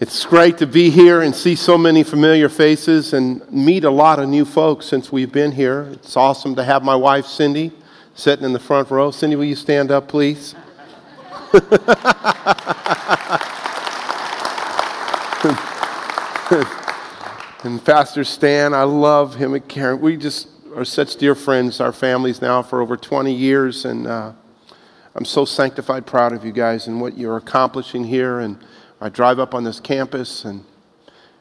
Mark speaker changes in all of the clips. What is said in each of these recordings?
Speaker 1: It's great to be here and see so many familiar faces and meet a lot of new folks since we've been here. It's awesome to have my wife, Cindy, sitting in the front row. Cindy, will you stand up, please? and Pastor Stan, I love him and Karen. We just are such dear friends, our families now for over 20 years, and uh, I'm so sanctified proud of you guys and what you're accomplishing here. And I drive up on this campus, and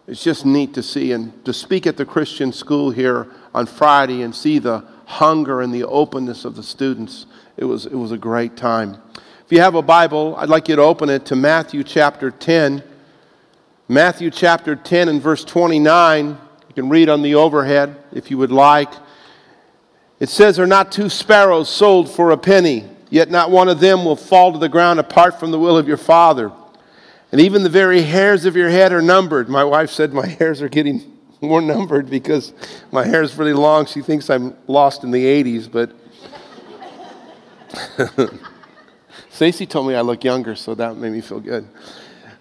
Speaker 1: it's just neat to see and to speak at the Christian school here on Friday and see the hunger and the openness of the students. It was, it was a great time. If you have a Bible, I'd like you to open it to Matthew chapter 10. Matthew chapter 10 and verse 29. You can read on the overhead if you would like. It says, Are not two sparrows sold for a penny? Yet not one of them will fall to the ground apart from the will of your Father. And even the very hairs of your head are numbered. My wife said my hairs are getting more numbered because my hair is really long. She thinks I'm lost in the 80s, but Stacy told me I look younger, so that made me feel good.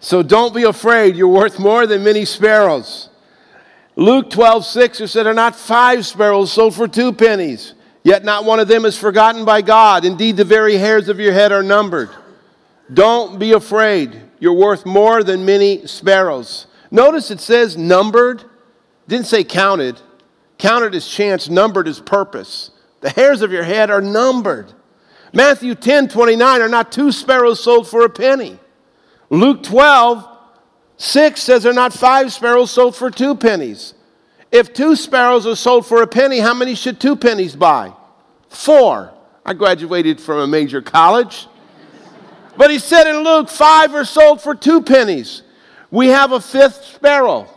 Speaker 1: So don't be afraid. You're worth more than many sparrows. Luke 12, 6, it said, Are not five sparrows sold for two pennies? Yet not one of them is forgotten by God. Indeed, the very hairs of your head are numbered. Don't be afraid. You're worth more than many sparrows. Notice it says numbered, didn't say counted. Counted is chance, numbered is purpose. The hairs of your head are numbered. Matthew 10 29 are not two sparrows sold for a penny. Luke 12 6 says there are not five sparrows sold for two pennies. If two sparrows are sold for a penny, how many should two pennies buy? Four. I graduated from a major college. But he said in Luke, five are sold for two pennies. We have a fifth sparrow.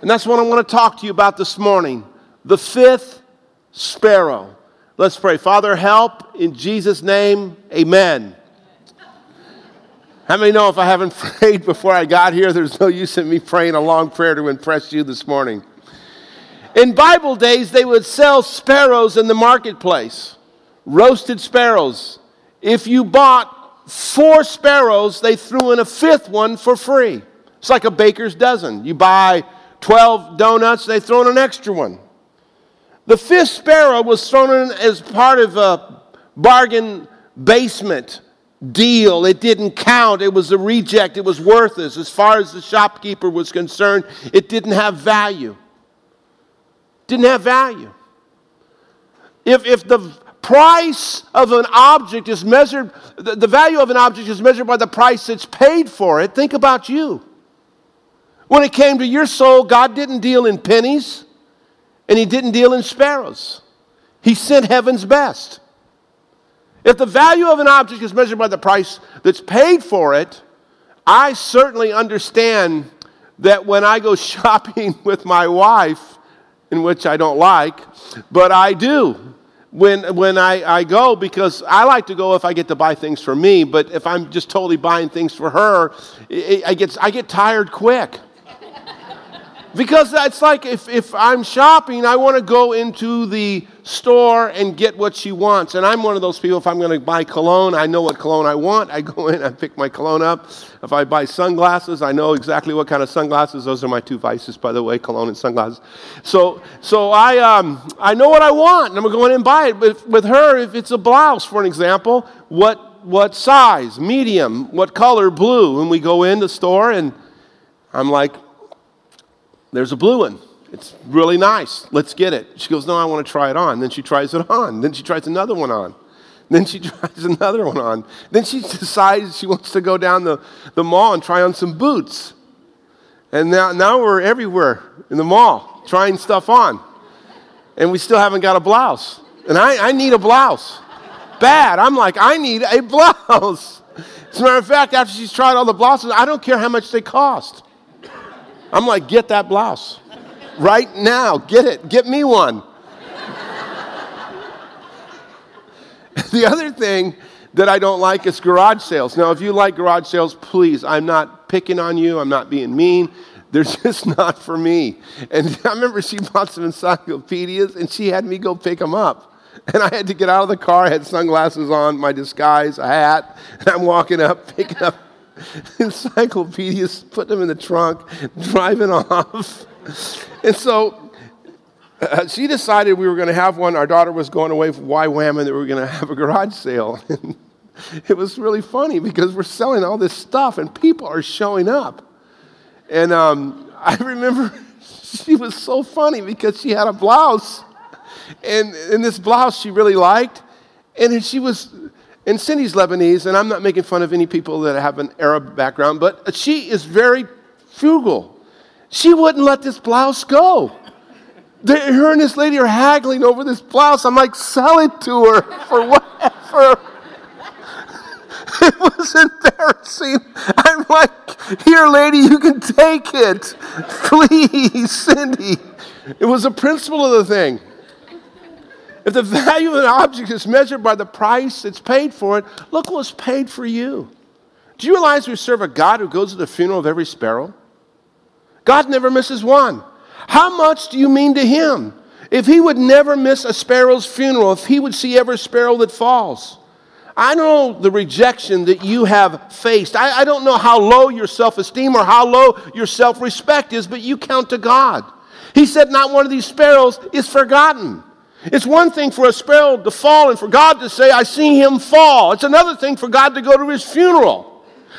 Speaker 1: And that's what I want to talk to you about this morning. The fifth sparrow. Let's pray. Father, help in Jesus' name. Amen. How many know if I haven't prayed before I got here, there's no use in me praying a long prayer to impress you this morning? In Bible days, they would sell sparrows in the marketplace, roasted sparrows. If you bought four sparrows, they threw in a fifth one for free. It's like a baker's dozen. You buy 12 donuts, they throw in an extra one. The fifth sparrow was thrown in as part of a bargain basement deal. It didn't count. It was a reject. It was worthless. As far as the shopkeeper was concerned, it didn't have value. Didn't have value. If, if the price of an object is measured, the, value of an object is measured by the price that's paid for it. Think about you. When it came to your soul, God didn't deal in pennies and He didn't deal in sparrows. He sent heaven's best. If the value of an object is measured by the price that's paid for it, I certainly understand that when I go shopping with my wife, in which I don't like, but I do when, when I, I go because I like to go if I get to buy things for me, but if I'm just totally buying things for her, it, I, get, I get tired quick. because it's like if, if I'm shopping, I want to go into the store and get what she wants. And I'm one of those people, if I'm going to buy cologne, I know what cologne I want. I go in, I pick my cologne up. If I buy sunglasses, I know exactly what kind of sunglasses. Those are my two vices, by the way, cologne and sunglasses. So, so I, um, I know what I want, and I'm going in and buy it. But with her, if it's a blouse, for an example, what, what size? Medium. What color? Blue. And we go in the store, and I'm like, there's a blue one. It's really nice. Let's get it. She goes, No, I want to try it on. Then she tries it on. Then she tries another one on. Then she tries another one on. Then she decides she wants to go down the, the mall and try on some boots. And now, now we're everywhere in the mall trying stuff on. And we still haven't got a blouse. And I, I need a blouse. Bad. I'm like, I need a blouse. As a matter of fact, after she's tried all the blouses, I don't care how much they cost. I'm like, get that blouse right now. Get it. Get me one. the other thing that I don't like is garage sales. Now, if you like garage sales, please, I'm not picking on you, I'm not being mean. They're just not for me. And I remember she bought some encyclopedias and she had me go pick them up. And I had to get out of the car, I had sunglasses on, my disguise, a hat, and I'm walking up, picking up encyclopedias, putting them in the trunk, driving off. And so uh, she decided we were going to have one. Our daughter was going away for YWAM and that we were going to have a garage sale. it was really funny because we're selling all this stuff and people are showing up. And um, I remember she was so funny because she had a blouse. And in this blouse she really liked. And she was, and Cindy's Lebanese, and I'm not making fun of any people that have an Arab background, but she is very frugal. She wouldn't let this blouse go. her and this lady are haggling over this blouse. I'm like, sell it to her for whatever. It was embarrassing. I'm like, here, lady, you can take it. Please, Cindy. It was the principle of the thing. If the value of an object is measured by the price it's paid for it, look what's paid for you. Do you realize we serve a God who goes to the funeral of every sparrow? God never misses one. How much do you mean to Him? If He would never miss a sparrow's funeral, if He would see every sparrow that falls, I know the rejection that you have faced. I, I don't know how low your self esteem or how low your self respect is, but you count to God. He said, Not one of these sparrows is forgotten. It's one thing for a sparrow to fall and for God to say, I see him fall. It's another thing for God to go to his funeral.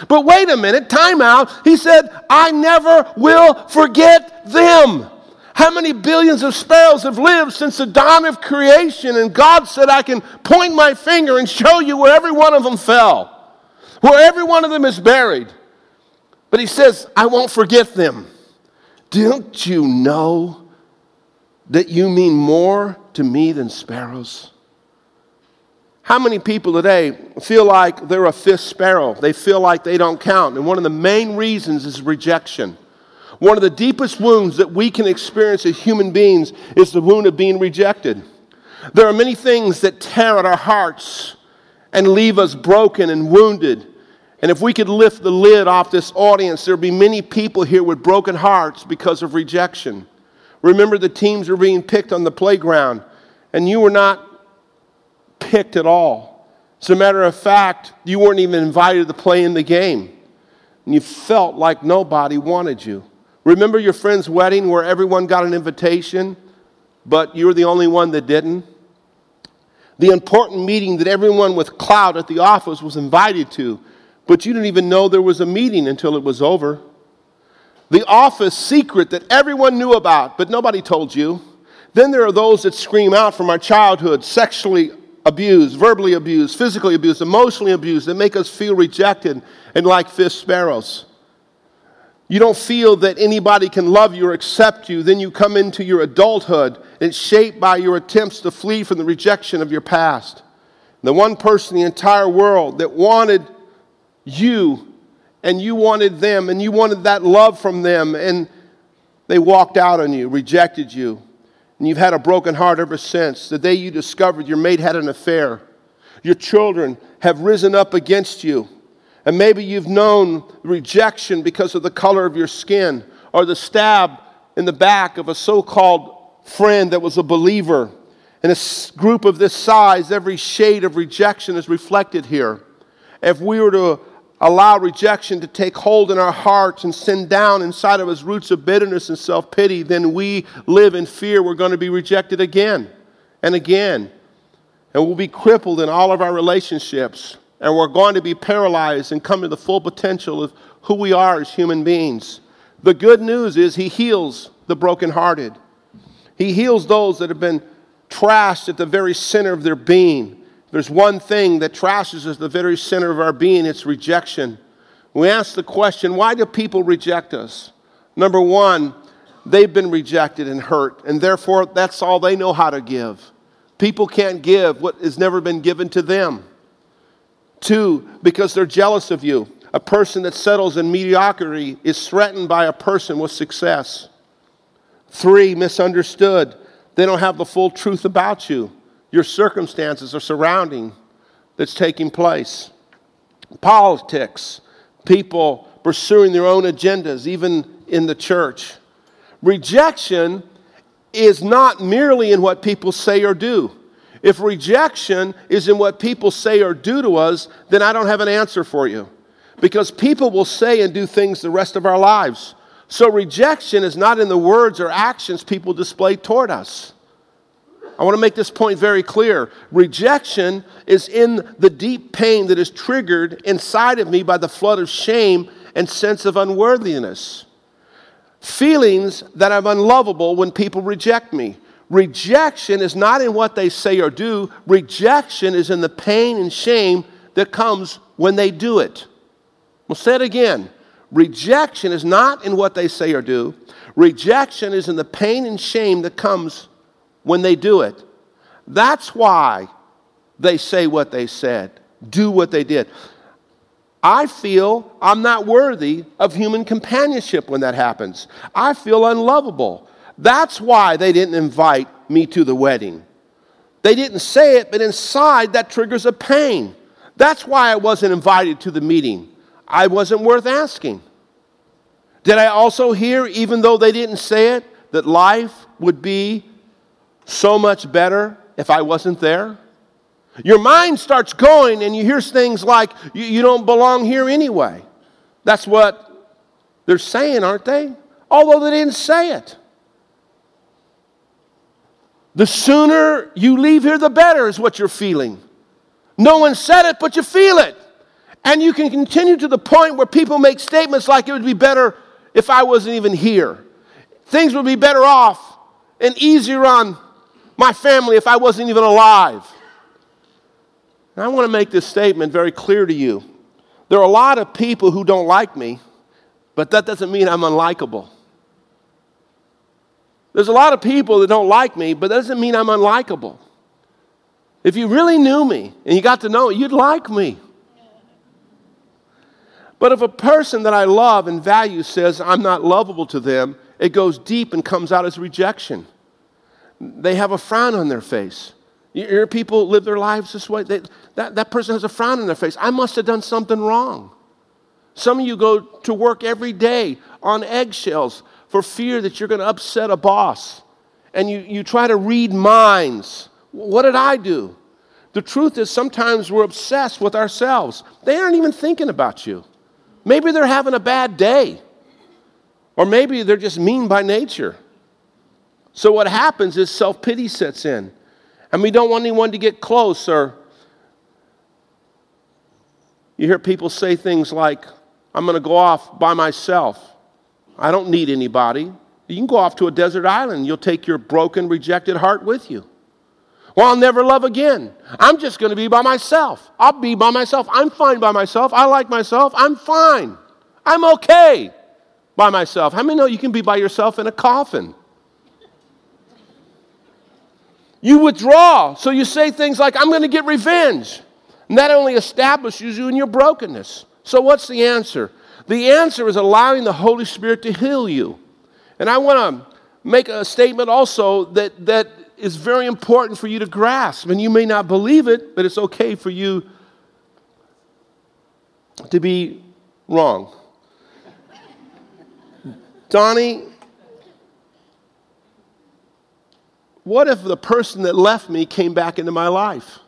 Speaker 1: But wait a minute, time out. He said, I never will forget them. How many billions of sparrows have lived since the dawn of creation? And God said, I can point my finger and show you where every one of them fell, where every one of them is buried. But He says, I won't forget them. Don't you know that you mean more to me than sparrows? How many people today feel like they're a fifth sparrow? They feel like they don't count. And one of the main reasons is rejection. One of the deepest wounds that we can experience as human beings is the wound of being rejected. There are many things that tear at our hearts and leave us broken and wounded. And if we could lift the lid off this audience, there would be many people here with broken hearts because of rejection. Remember, the teams were being picked on the playground, and you were not picked at all. As a matter of fact, you weren't even invited to play in the game. And you felt like nobody wanted you. Remember your friend's wedding where everyone got an invitation, but you were the only one that didn't? The important meeting that everyone with clout at the office was invited to, but you didn't even know there was a meeting until it was over the office secret that everyone knew about, but nobody told you. Then there are those that scream out from our childhood, sexually abused, verbally abused, physically abused, emotionally abused, that make us feel rejected and like fish sparrows. You don't feel that anybody can love you or accept you. Then you come into your adulthood. It's shaped by your attempts to flee from the rejection of your past. The one person in the entire world that wanted you and you wanted them and you wanted that love from them and they walked out on you, rejected you. And you've had a broken heart ever since. The day you discovered your mate had an affair, your children have risen up against you. And maybe you've known rejection because of the color of your skin or the stab in the back of a so called friend that was a believer. In a group of this size, every shade of rejection is reflected here. If we were to allow rejection to take hold in our hearts and send down inside of us roots of bitterness and self pity, then we live in fear we're going to be rejected again and again. And we'll be crippled in all of our relationships. And we're going to be paralyzed and come to the full potential of who we are as human beings. The good news is He heals the brokenhearted, He heals those that have been trashed at the very center of their being. There's one thing that trashes us the very center of our being it's rejection. We ask the question why do people reject us? Number one, they've been rejected and hurt, and therefore that's all they know how to give. People can't give what has never been given to them. Two, because they're jealous of you. A person that settles in mediocrity is threatened by a person with success. Three, misunderstood. They don't have the full truth about you your circumstances or surrounding that's taking place. Politics, people pursuing their own agendas, even in the church. Rejection is not merely in what people say or do. If rejection is in what people say or do to us, then I don't have an answer for you. because people will say and do things the rest of our lives. So rejection is not in the words or actions people display toward us. I want to make this point very clear. Rejection is in the deep pain that is triggered inside of me by the flood of shame and sense of unworthiness. Feelings that I'm unlovable when people reject me. Rejection is not in what they say or do, rejection is in the pain and shame that comes when they do it. We'll say it again. Rejection is not in what they say or do, rejection is in the pain and shame that comes when they do it. That's why they say what they said, do what they did. I feel I'm not worthy of human companionship when that happens. I feel unlovable. That's why they didn't invite me to the wedding. They didn't say it, but inside that triggers a pain. That's why I wasn't invited to the meeting. I wasn't worth asking. Did I also hear, even though they didn't say it, that life would be so much better if I wasn't there? Your mind starts going and you hear things like, you, you don't belong here anyway. That's what they're saying, aren't they? Although they didn't say it. The sooner you leave here, the better, is what you're feeling. No one said it, but you feel it. And you can continue to the point where people make statements like it would be better if I wasn't even here. Things would be better off and easier on my family if I wasn't even alive. And I want to make this statement very clear to you. There are a lot of people who don't like me, but that doesn't mean I'm unlikable. There's a lot of people that don't like me, but that doesn't mean I'm unlikable. If you really knew me and you got to know me, you'd like me. But if a person that I love and value says I'm not lovable to them, it goes deep and comes out as rejection they have a frown on their face. You hear people live their lives this way? They, that, that person has a frown on their face. I must have done something wrong. Some of you go to work every day on eggshells for fear that you're going to upset a boss. And you, you try to read minds. What did I do? The truth is, sometimes we're obsessed with ourselves. They aren't even thinking about you. Maybe they're having a bad day, or maybe they're just mean by nature. So what happens is self pity sets in. And we don't want anyone to get close or you hear people say things like, I'm going to go off by myself. I don't need anybody. You can go off to a desert island. You'll take your broken, rejected heart with you. Well, I'll never love again. I'm just going to be by myself. I'll be by myself. I'm fine by myself. I like myself. I'm fine. I'm okay by myself. How many know you can be by yourself in a coffin? You withdraw. So you say things like, I'm going to get revenge. And that only establishes you in your brokenness. So, what's the answer? The answer is allowing the Holy Spirit to heal you. And I want to make a statement also that, that is very important for you to grasp. And you may not believe it, but it's okay for you to be wrong. Donnie, What if the person that left me came back into my life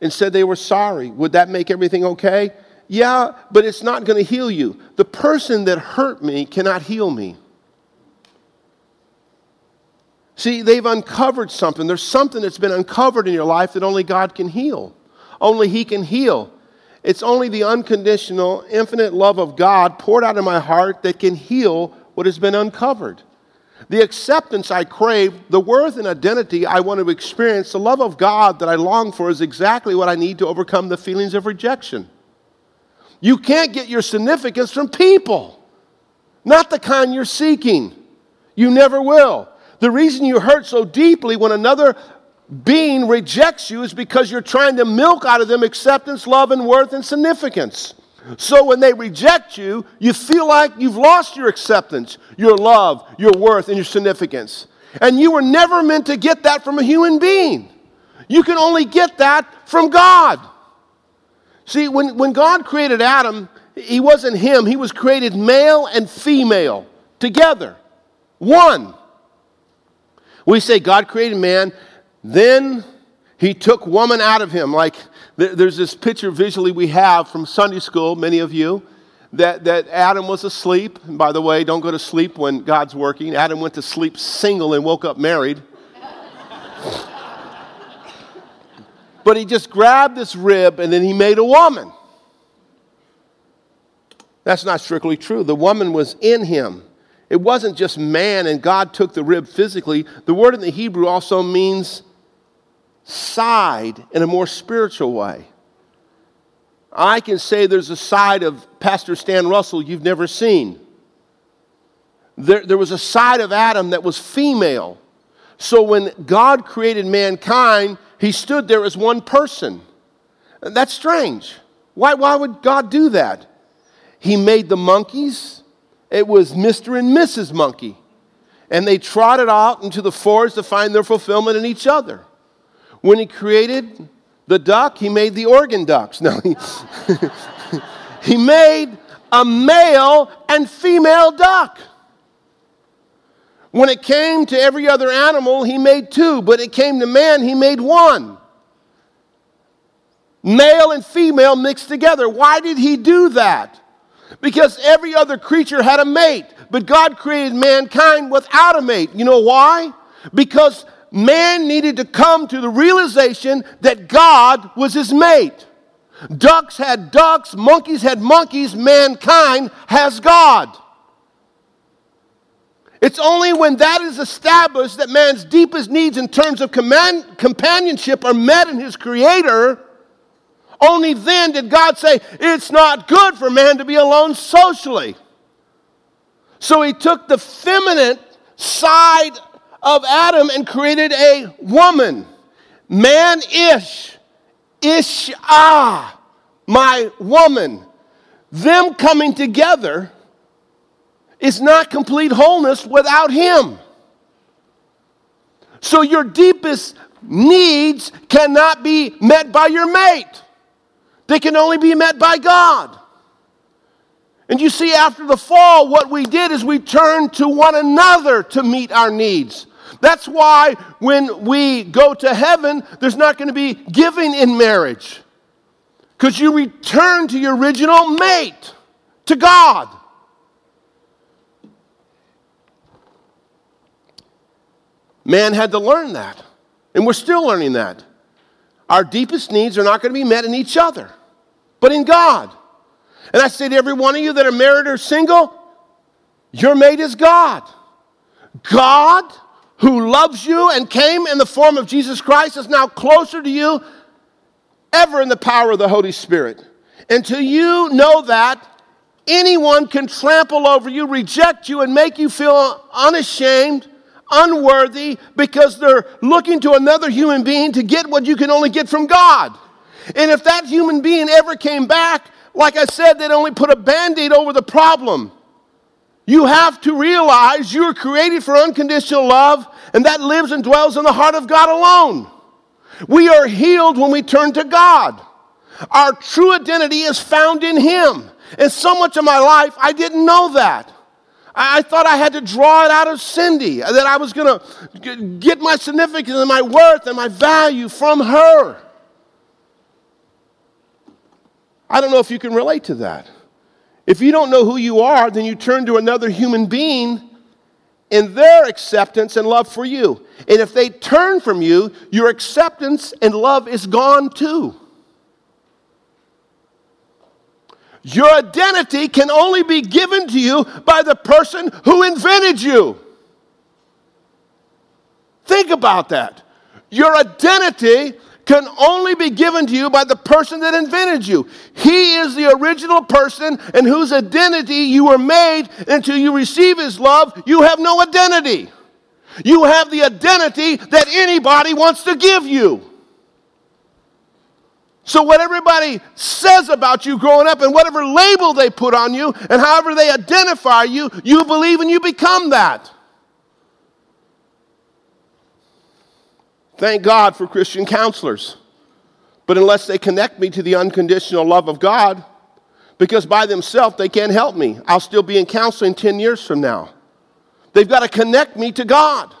Speaker 1: and said they were sorry? Would that make everything okay? Yeah, but it's not going to heal you. The person that hurt me cannot heal me. See, they've uncovered something. There's something that's been uncovered in your life that only God can heal. Only He can heal. It's only the unconditional, infinite love of God poured out in my heart that can heal what has been uncovered. The acceptance I crave, the worth and identity I want to experience, the love of God that I long for is exactly what I need to overcome the feelings of rejection. You can't get your significance from people, not the kind you're seeking. You never will. The reason you hurt so deeply when another being rejects you is because you're trying to milk out of them acceptance, love, and worth and significance. So when they reject you, you feel like you've lost your acceptance, your love, your worth, and your significance. And you were never meant to get that from a human being. You can only get that from God. See, when, when God created Adam, he wasn't him, he was created male and female together. One. We say God created man, then he took woman out of him. Like There's this picture visually we have from Sunday school, many of you, that, that Adam was asleep. And by the way, don't go to sleep when God's working. Adam went to sleep single and woke up married. but he just grabbed this rib and then he made a woman. That's not strictly true. The woman was in him. It wasn't just man and God took the rib physically. The word in the Hebrew also means side in a more spiritual way. I can say there's a side of Pastor Stan Russell you've never seen. There, there was a side of Adam that was female. So when God created mankind, he stood there as one person. That's strange. Why, why would God do that? He made the monkeys. It was Mr. and Mrs. Monkey. And they trotted out into the forest to find their fulfillment in each other. When he created the duck, he made the organ ducks. No, he, he made a male and female duck. When it came to every other animal, he made two, but it came to man, he made one. Male and female mixed together. Why did he do that? Because every other creature had a mate, but God created mankind without a mate. You know why? Because man needed to come to the realization that God was his mate. Ducks had ducks, monkeys had monkeys, mankind has God. It's only when that is established that man's deepest needs in terms of command, companionship are met in his creator. Only then did God say, It's not good for man to be alone socially. So he took the feminine side of Adam and created a woman. Man ish. Ish ah, my woman. Them coming together is not complete wholeness without Him. So your deepest needs cannot be met by your mate, they can only be met by God. And you see, after the fall, what we did is we turned to one another to meet our needs. That's why when we go to heaven, there's not going to be giving in marriage. Because you return to your original mate, to God. Man had to learn that. And we're still learning that. Our deepest needs are not going to be met in each other, but in God. And I say to every one of you that are married or single, your mate is God. God who loves you and came in the form of Jesus Christ is now closer to you ever in the power of the Holy Spirit. Until you know that, anyone can trample over you, reject you, and make you feel unashamed, unworthy, because they're looking to another human being to get what you can only get from God. And if that human being ever came back, like I said, they'd only put a band aid over the problem. You have to realize you are created for unconditional love, and that lives and dwells in the heart of God alone. We are healed when we turn to God. Our true identity is found in Him. And so much of my life, I didn't know that. I thought I had to draw it out of Cindy, that I was going to get my significance and my worth and my value from her. I don't know if you can relate to that. If you don't know who you are, then you turn to another human being in their acceptance and love for you. And if they turn from you, your acceptance and love is gone too. Your identity can only be given to you by the person who invented you. Think about that. Your identity can only be given to you by the person that invented you. He is the original person in whose identity you were made. Until you receive His love, you have no identity. You have the identity that anybody wants to give you. So, what everybody says about you growing up and whatever label they put on you and however they identify you, you believe and you become that. Thank God for Christian counselors. But unless they connect me to the unconditional love of God, because by themselves they can't help me, I'll still be in counseling 10 years from now. They've got to connect me to God.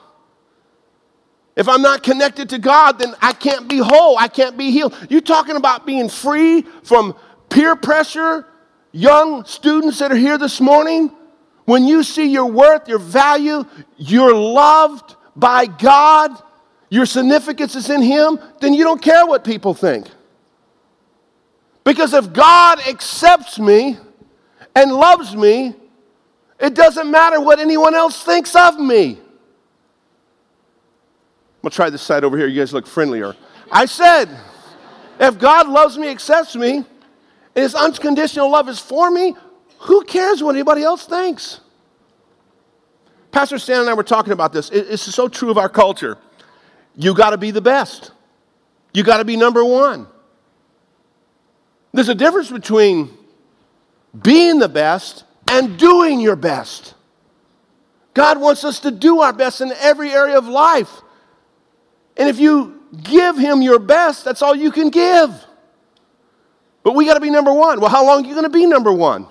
Speaker 1: If I'm not connected to God, then I can't be whole. I can't be healed. You're talking about being free from peer pressure, young students that are here this morning. When you see your worth, your value, you're loved by God, your significance is in Him, then you don't care what people think. Because if God accepts me and loves me, it doesn't matter what anyone else thinks of me. I'm gonna try this side over here. You guys look friendlier. I said, if God loves me, accepts me, and his unconditional love is for me, who cares what anybody else thinks? Pastor Stan and I were talking about this. It's so true of our culture. You got to be the best, you got to be number one. There's a difference between being the best and doing your best. God wants us to do our best in every area of life. And if you give Him your best, that's all you can give. But we got to be number one. Well, how long are you going to be number one?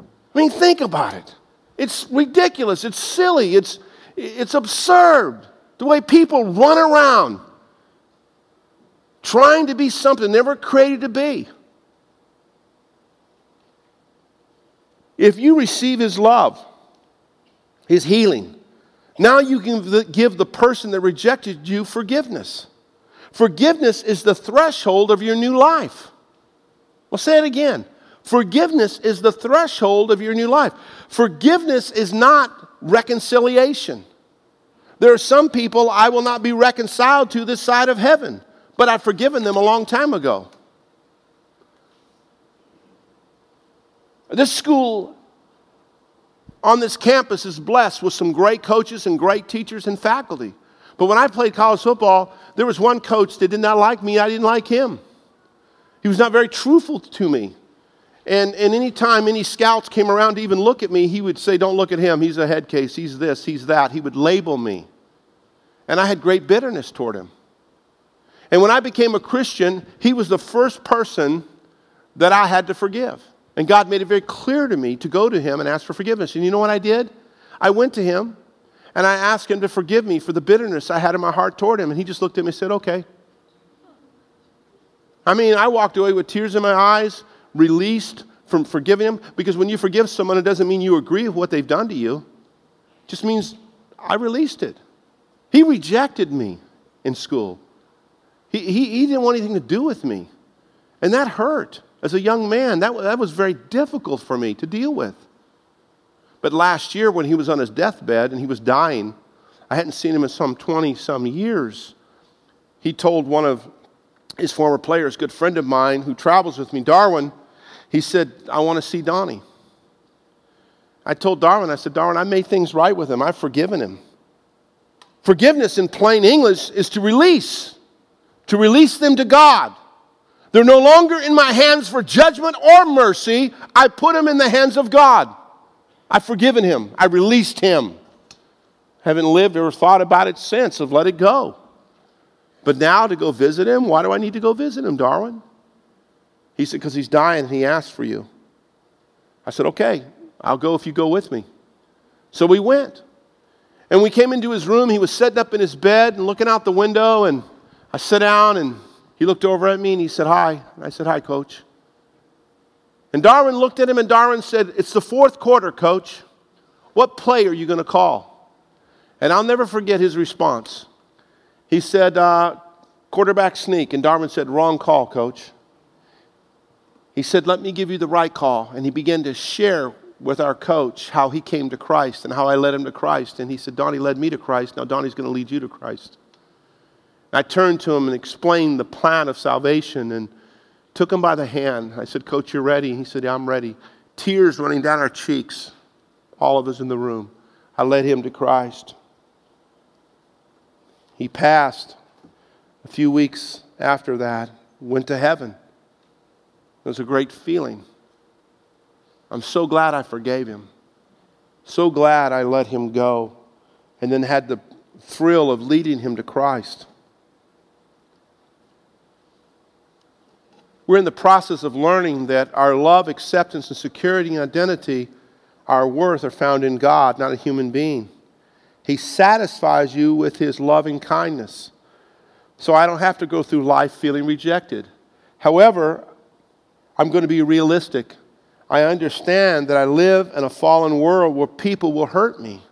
Speaker 1: I mean, think about it. It's ridiculous. It's silly. It's, it's absurd the way people run around trying to be something they were created to be. If you receive His love, His healing, now you can give the person that rejected you forgiveness. Forgiveness is the threshold of your new life. Well, say it again. Forgiveness is the threshold of your new life. Forgiveness is not reconciliation. There are some people I will not be reconciled to this side of heaven, but I've forgiven them a long time ago. This school on this campus is blessed with some great coaches and great teachers and faculty. But when I played college football, there was one coach that did not like me, I didn't like him. He was not very truthful to me. And, and anytime any scouts came around to even look at me, he would say, Don't look at him. He's a head case. He's this, he's that. He would label me. And I had great bitterness toward him. And when I became a Christian, he was the first person that I had to forgive. And God made it very clear to me to go to him and ask for forgiveness. And you know what I did? I went to him and I asked him to forgive me for the bitterness I had in my heart toward him. And he just looked at me and said, Okay. I mean, I walked away with tears in my eyes released from forgiving them. Because when you forgive someone, it doesn't mean you agree with what they've done to you, it just means I released it. He rejected me in school, he, he, he didn't want anything to do with me. And that hurt. As a young man, that, that was very difficult for me to deal with. But last year, when he was on his deathbed and he was dying, I hadn't seen him in some 20 some years. He told one of his former players, good friend of mine who travels with me, Darwin, he said, I want to see Donnie. I told Darwin, I said, Darwin, I made things right with him. I've forgiven him. Forgiveness in plain English is to release, to release them to God. They're no longer in my hands for judgment or mercy. I put them in the hands of God. I've forgiven him. I released him. Haven't lived or thought about it since. I've let it go. But now to go visit him, why do I need to go visit him, Darwin? He said, Because he's dying and he asked for you. I said, Okay, I'll go if you go with me. So we went. And we came into his room. He was sitting up in his bed and looking out the window. And I sat down and he looked over at me and he said, Hi. I said, Hi, coach. And Darwin looked at him and Darwin said, It's the fourth quarter, coach. What play are you going to call? And I'll never forget his response. He said, uh, Quarterback sneak. And Darwin said, Wrong call, coach. He said, Let me give you the right call. And he began to share with our coach how he came to Christ and how I led him to Christ. And he said, Donnie led me to Christ. Now Donnie's going to lead you to Christ. And I turned to him and explained the plan of salvation and took him by the hand. I said, Coach, you're ready? He said, yeah, I'm ready. Tears running down our cheeks, all of us in the room. I led him to Christ. He passed a few weeks after that, went to heaven. It was a great feeling. I'm so glad I forgave him. So glad I let him go and then had the thrill of leading him to Christ. We're in the process of learning that our love, acceptance, and security and identity, our worth, are found in God, not a human being. He satisfies you with His loving kindness. So I don't have to go through life feeling rejected. However, I'm going to be realistic. I understand that I live in a fallen world where people will hurt me,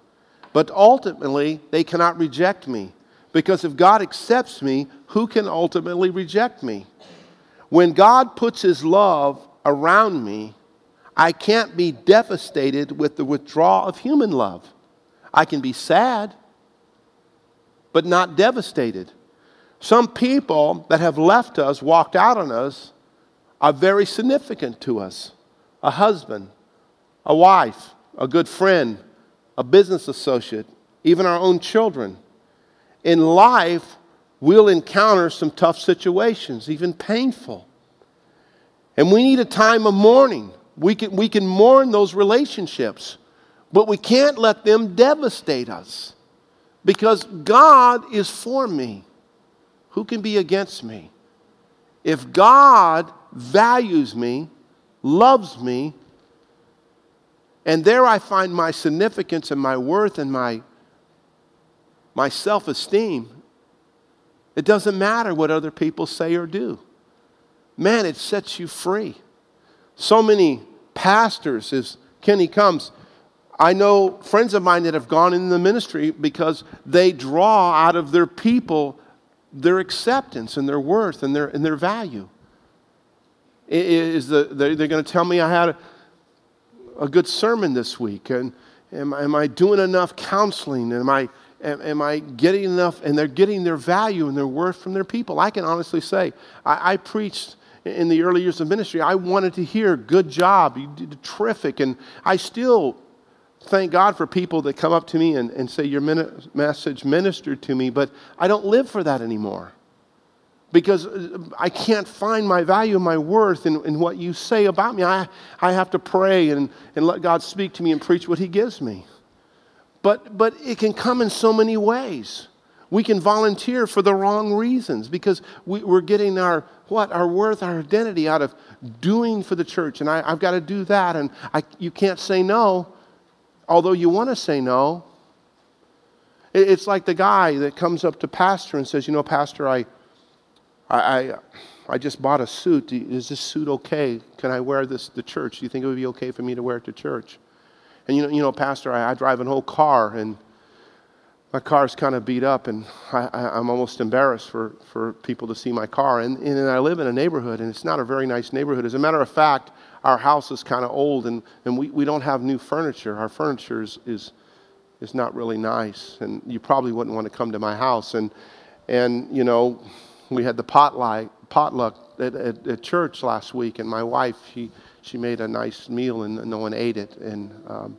Speaker 1: but ultimately they cannot reject me. Because if God accepts me, who can ultimately reject me? When God puts His love around me, I can't be devastated with the withdrawal of human love. I can be sad, but not devastated. Some people that have left us, walked out on us, are very significant to us a husband, a wife, a good friend, a business associate, even our own children. In life, we'll encounter some tough situations, even painful. And we need a time of mourning. We can, we can mourn those relationships, but we can't let them devastate us because God is for me. Who can be against me? If God values me, loves me, and there I find my significance and my worth and my, my self esteem, it doesn't matter what other people say or do. Man, it sets you free. So many pastors, as Kenny comes, I know friends of mine that have gone in the ministry because they draw out of their people their acceptance and their worth and their, and their value. Is the, they're, going to tell me I had a, a good sermon this week, and am, am I doing enough counseling? Am I, am, am, I getting enough? And they're getting their value and their worth from their people. I can honestly say, I, I preached in the early years of ministry, I wanted to hear, good job, you did terrific. And I still thank God for people that come up to me and, and say, Your message ministered to me, but I don't live for that anymore. Because uh, I can't find my value and my worth in, in what you say about me. I, I have to pray and, and let God speak to me and preach what He gives me. But, but it can come in so many ways. We can volunteer for the wrong reasons because we, we're getting our what our worth, our identity out of doing for the church, and I, have got to do that, and I, you can't say no, although you want to say no. It's like the guy that comes up to pastor and says, "You know, pastor, I, I, I just bought a suit. Is this suit okay? Can I wear this to church? Do you think it would be okay for me to wear it to church?" And you know, you know, pastor, I, I drive an old car and my car's kind of beat up and I, am almost embarrassed for, for people to see my car. And, and I live in a neighborhood and it's not a very nice neighborhood. As a matter of fact, our house is kind of old and, and we, we don't have new furniture. Our furniture is, is, is not really nice. And you probably wouldn't want to come to my house. And, and you know, we had the potluck, potluck at, at, at church last week and my wife, she, she made a nice meal and no one ate it. And um,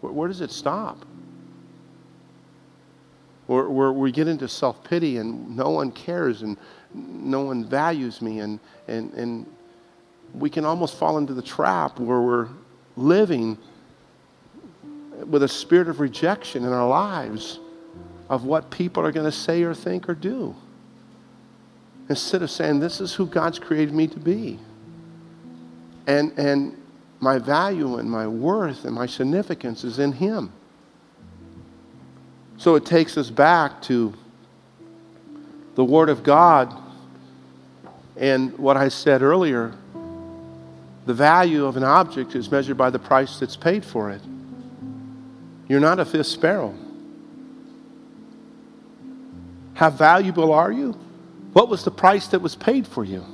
Speaker 1: where, where does it stop? where, where we get into self pity and no one cares and no one values me, and, and, and we can almost fall into the trap where we're living with a spirit of rejection in our lives of what people are going to say or think or do. Instead of saying, This is who God's created me to be. And, and my value and my worth and my significance is in Him. So it takes us back to the Word of God and what I said earlier the value of an object is measured by the price that's paid for it. You're not a fifth sparrow. How valuable are you? What was the price that was paid for you?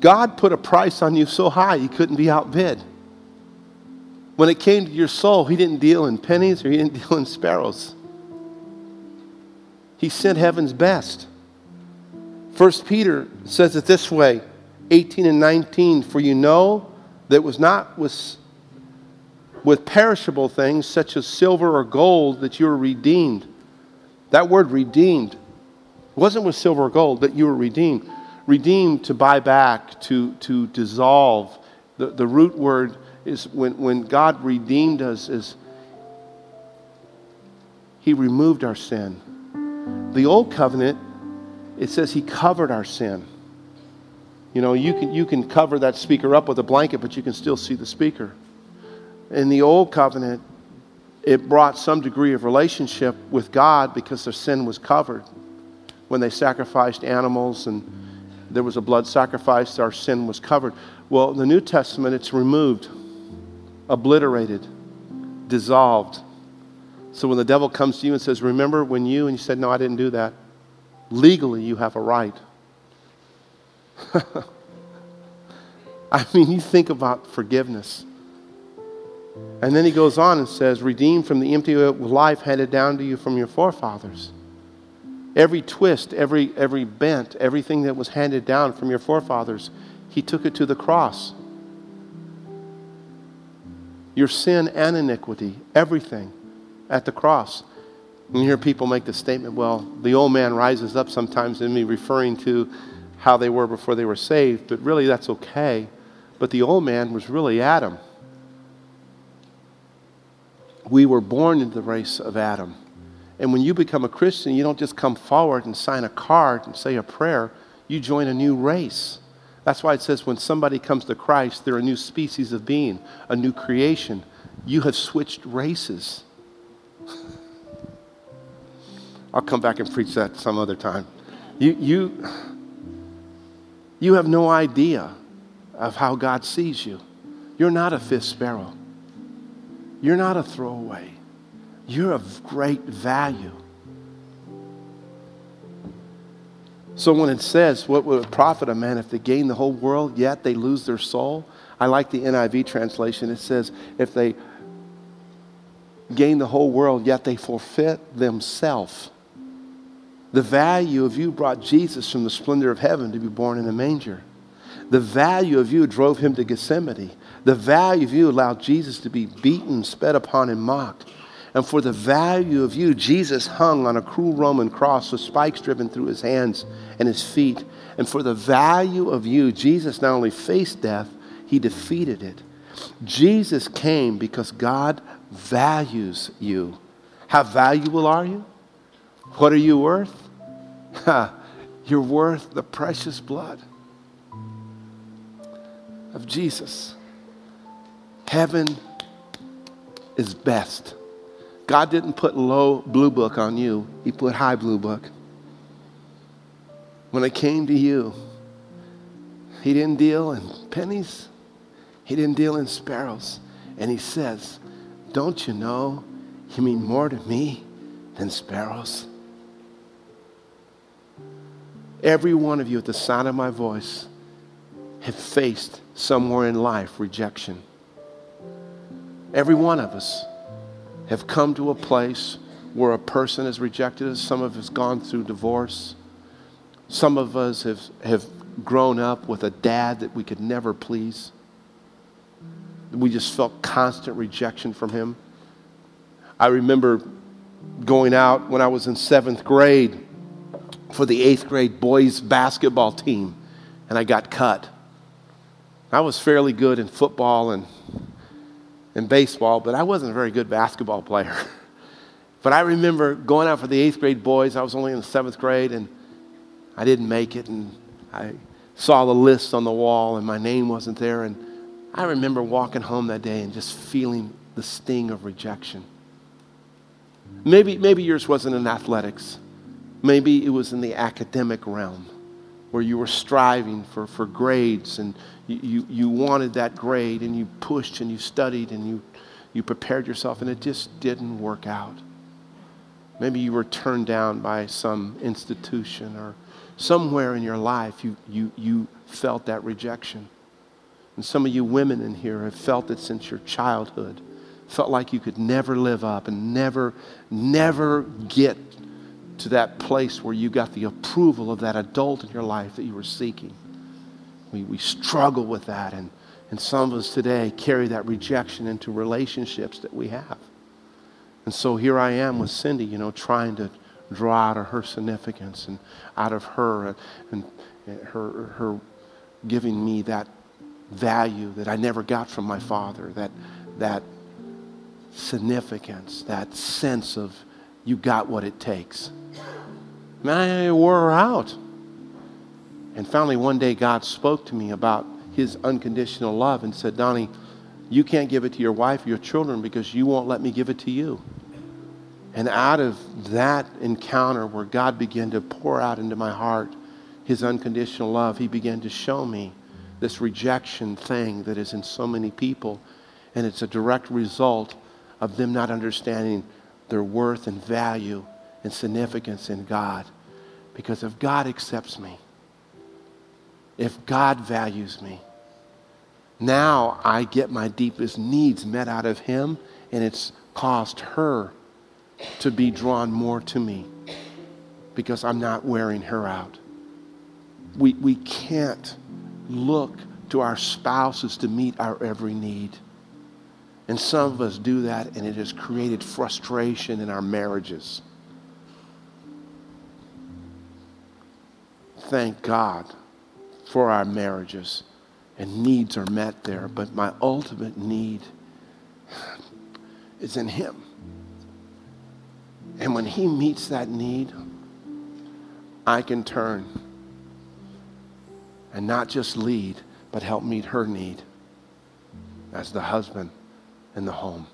Speaker 1: God put a price on you so high you couldn't be outbid. When it came to your soul, He didn't deal in pennies or He didn't deal in sparrows. He sent heaven's best. First Peter says it this way 18 and 19 For you know that it was not with, with perishable things such as silver or gold that you were redeemed. That word redeemed wasn't with silver or gold, that you were redeemed. Redeemed to buy back, to, to dissolve. The, the root word is when, when God redeemed us is he removed our sin. The old covenant, it says he covered our sin. You know, you can, you can cover that speaker up with a blanket, but you can still see the speaker. In the old covenant, it brought some degree of relationship with God because their sin was covered. When they sacrificed animals and there was a blood sacrifice, our sin was covered. Well, in the New Testament, it's removed, obliterated, dissolved. So when the devil comes to you and says, Remember when you, and you said, No, I didn't do that, legally you have a right. I mean, you think about forgiveness. And then he goes on and says, Redeemed from the empty life handed down to you from your forefathers. Every twist, every, every bent, everything that was handed down from your forefathers, he took it to the cross. Your sin and iniquity, everything at the cross. And you hear people make the statement, well, the old man rises up sometimes in me referring to how they were before they were saved, but really that's okay. But the old man was really Adam. We were born into the race of Adam. And when you become a Christian, you don't just come forward and sign a card and say a prayer, you join a new race. That's why it says when somebody comes to Christ, they're a new species of being, a new creation. You have switched races. I'll come back and preach that some other time. You, you, you have no idea of how God sees you. You're not a fifth sparrow. You're not a throwaway. You're of great value. So when it says, What would it profit a man if they gain the whole world, yet they lose their soul? I like the NIV translation. It says, If they gain the whole world, yet they forfeit themselves. The value of you brought Jesus from the splendor of heaven to be born in a manger. The value of you drove him to Gethsemane. The value of you allowed Jesus to be beaten, sped upon, and mocked. And for the value of you, Jesus hung on a cruel Roman cross with spikes driven through his hands and his feet. And for the value of you, Jesus not only faced death, he defeated it. Jesus came because God values you. How valuable are you? What are you worth? You're worth the precious blood of Jesus. Heaven is best. God didn't put low blue book on you, He put high blue book. When it came to you, He didn't deal in pennies, He didn't deal in sparrows. And He says, Don't you know you mean more to me than sparrows? Every one of you at the sound of my voice have faced somewhere in life rejection. Every one of us have come to a place where a person has rejected us. Some of us have gone through divorce. Some of us have, have grown up with a dad that we could never please. We just felt constant rejection from him. I remember going out when I was in seventh grade for the eighth grade boys basketball team, and I got cut. I was fairly good in football and, and baseball, but I wasn't a very good basketball player. but I remember going out for the eighth grade boys. I was only in the seventh grade, and I didn't make it, and I saw the list on the wall, and my name wasn't there. And I remember walking home that day and just feeling the sting of rejection. Maybe, maybe yours wasn't in athletics. Maybe it was in the academic realm where you were striving for, for grades and you, you, wanted that grade and you pushed and you studied and you, you prepared yourself and it just didn't work out. Maybe you were turned down by some institution or somewhere in your life you, you, you felt that rejection. And some of you women in here have felt it since your childhood. Felt like you could never live up and never, never get to that place where you got the approval of that adult in your life that you were seeking. We, we struggle with that, and, and some of us today carry that rejection into relationships that we have. And so here I am with Cindy, you know, trying to draw out of her significance and out of her and, and her, her giving me that value that I never got from my father, that, that significance, that sense of you got what it takes. Man, I wore her out. And finally, one day, God spoke to me about his unconditional love and said, Donnie, You can't give it to your wife, your children, because you won't let me give it to you. And out of that encounter where God began to pour out into my heart his unconditional love, he began to show me this rejection thing that is in so many people. And it's a direct result of them not understanding their worth and value and significance in God. Because if God accepts me, if God values me, now I get my deepest needs met out of Him, and it's caused her to be drawn more to me because I'm not wearing her out. We, we can't look to our spouses to meet our every need. And some of us do that, and it has created frustration in our marriages. Thank God for our marriages, and needs are met there. But my ultimate need is in Him. And when He meets that need, I can turn and not just lead, but help meet her need as the husband in the home.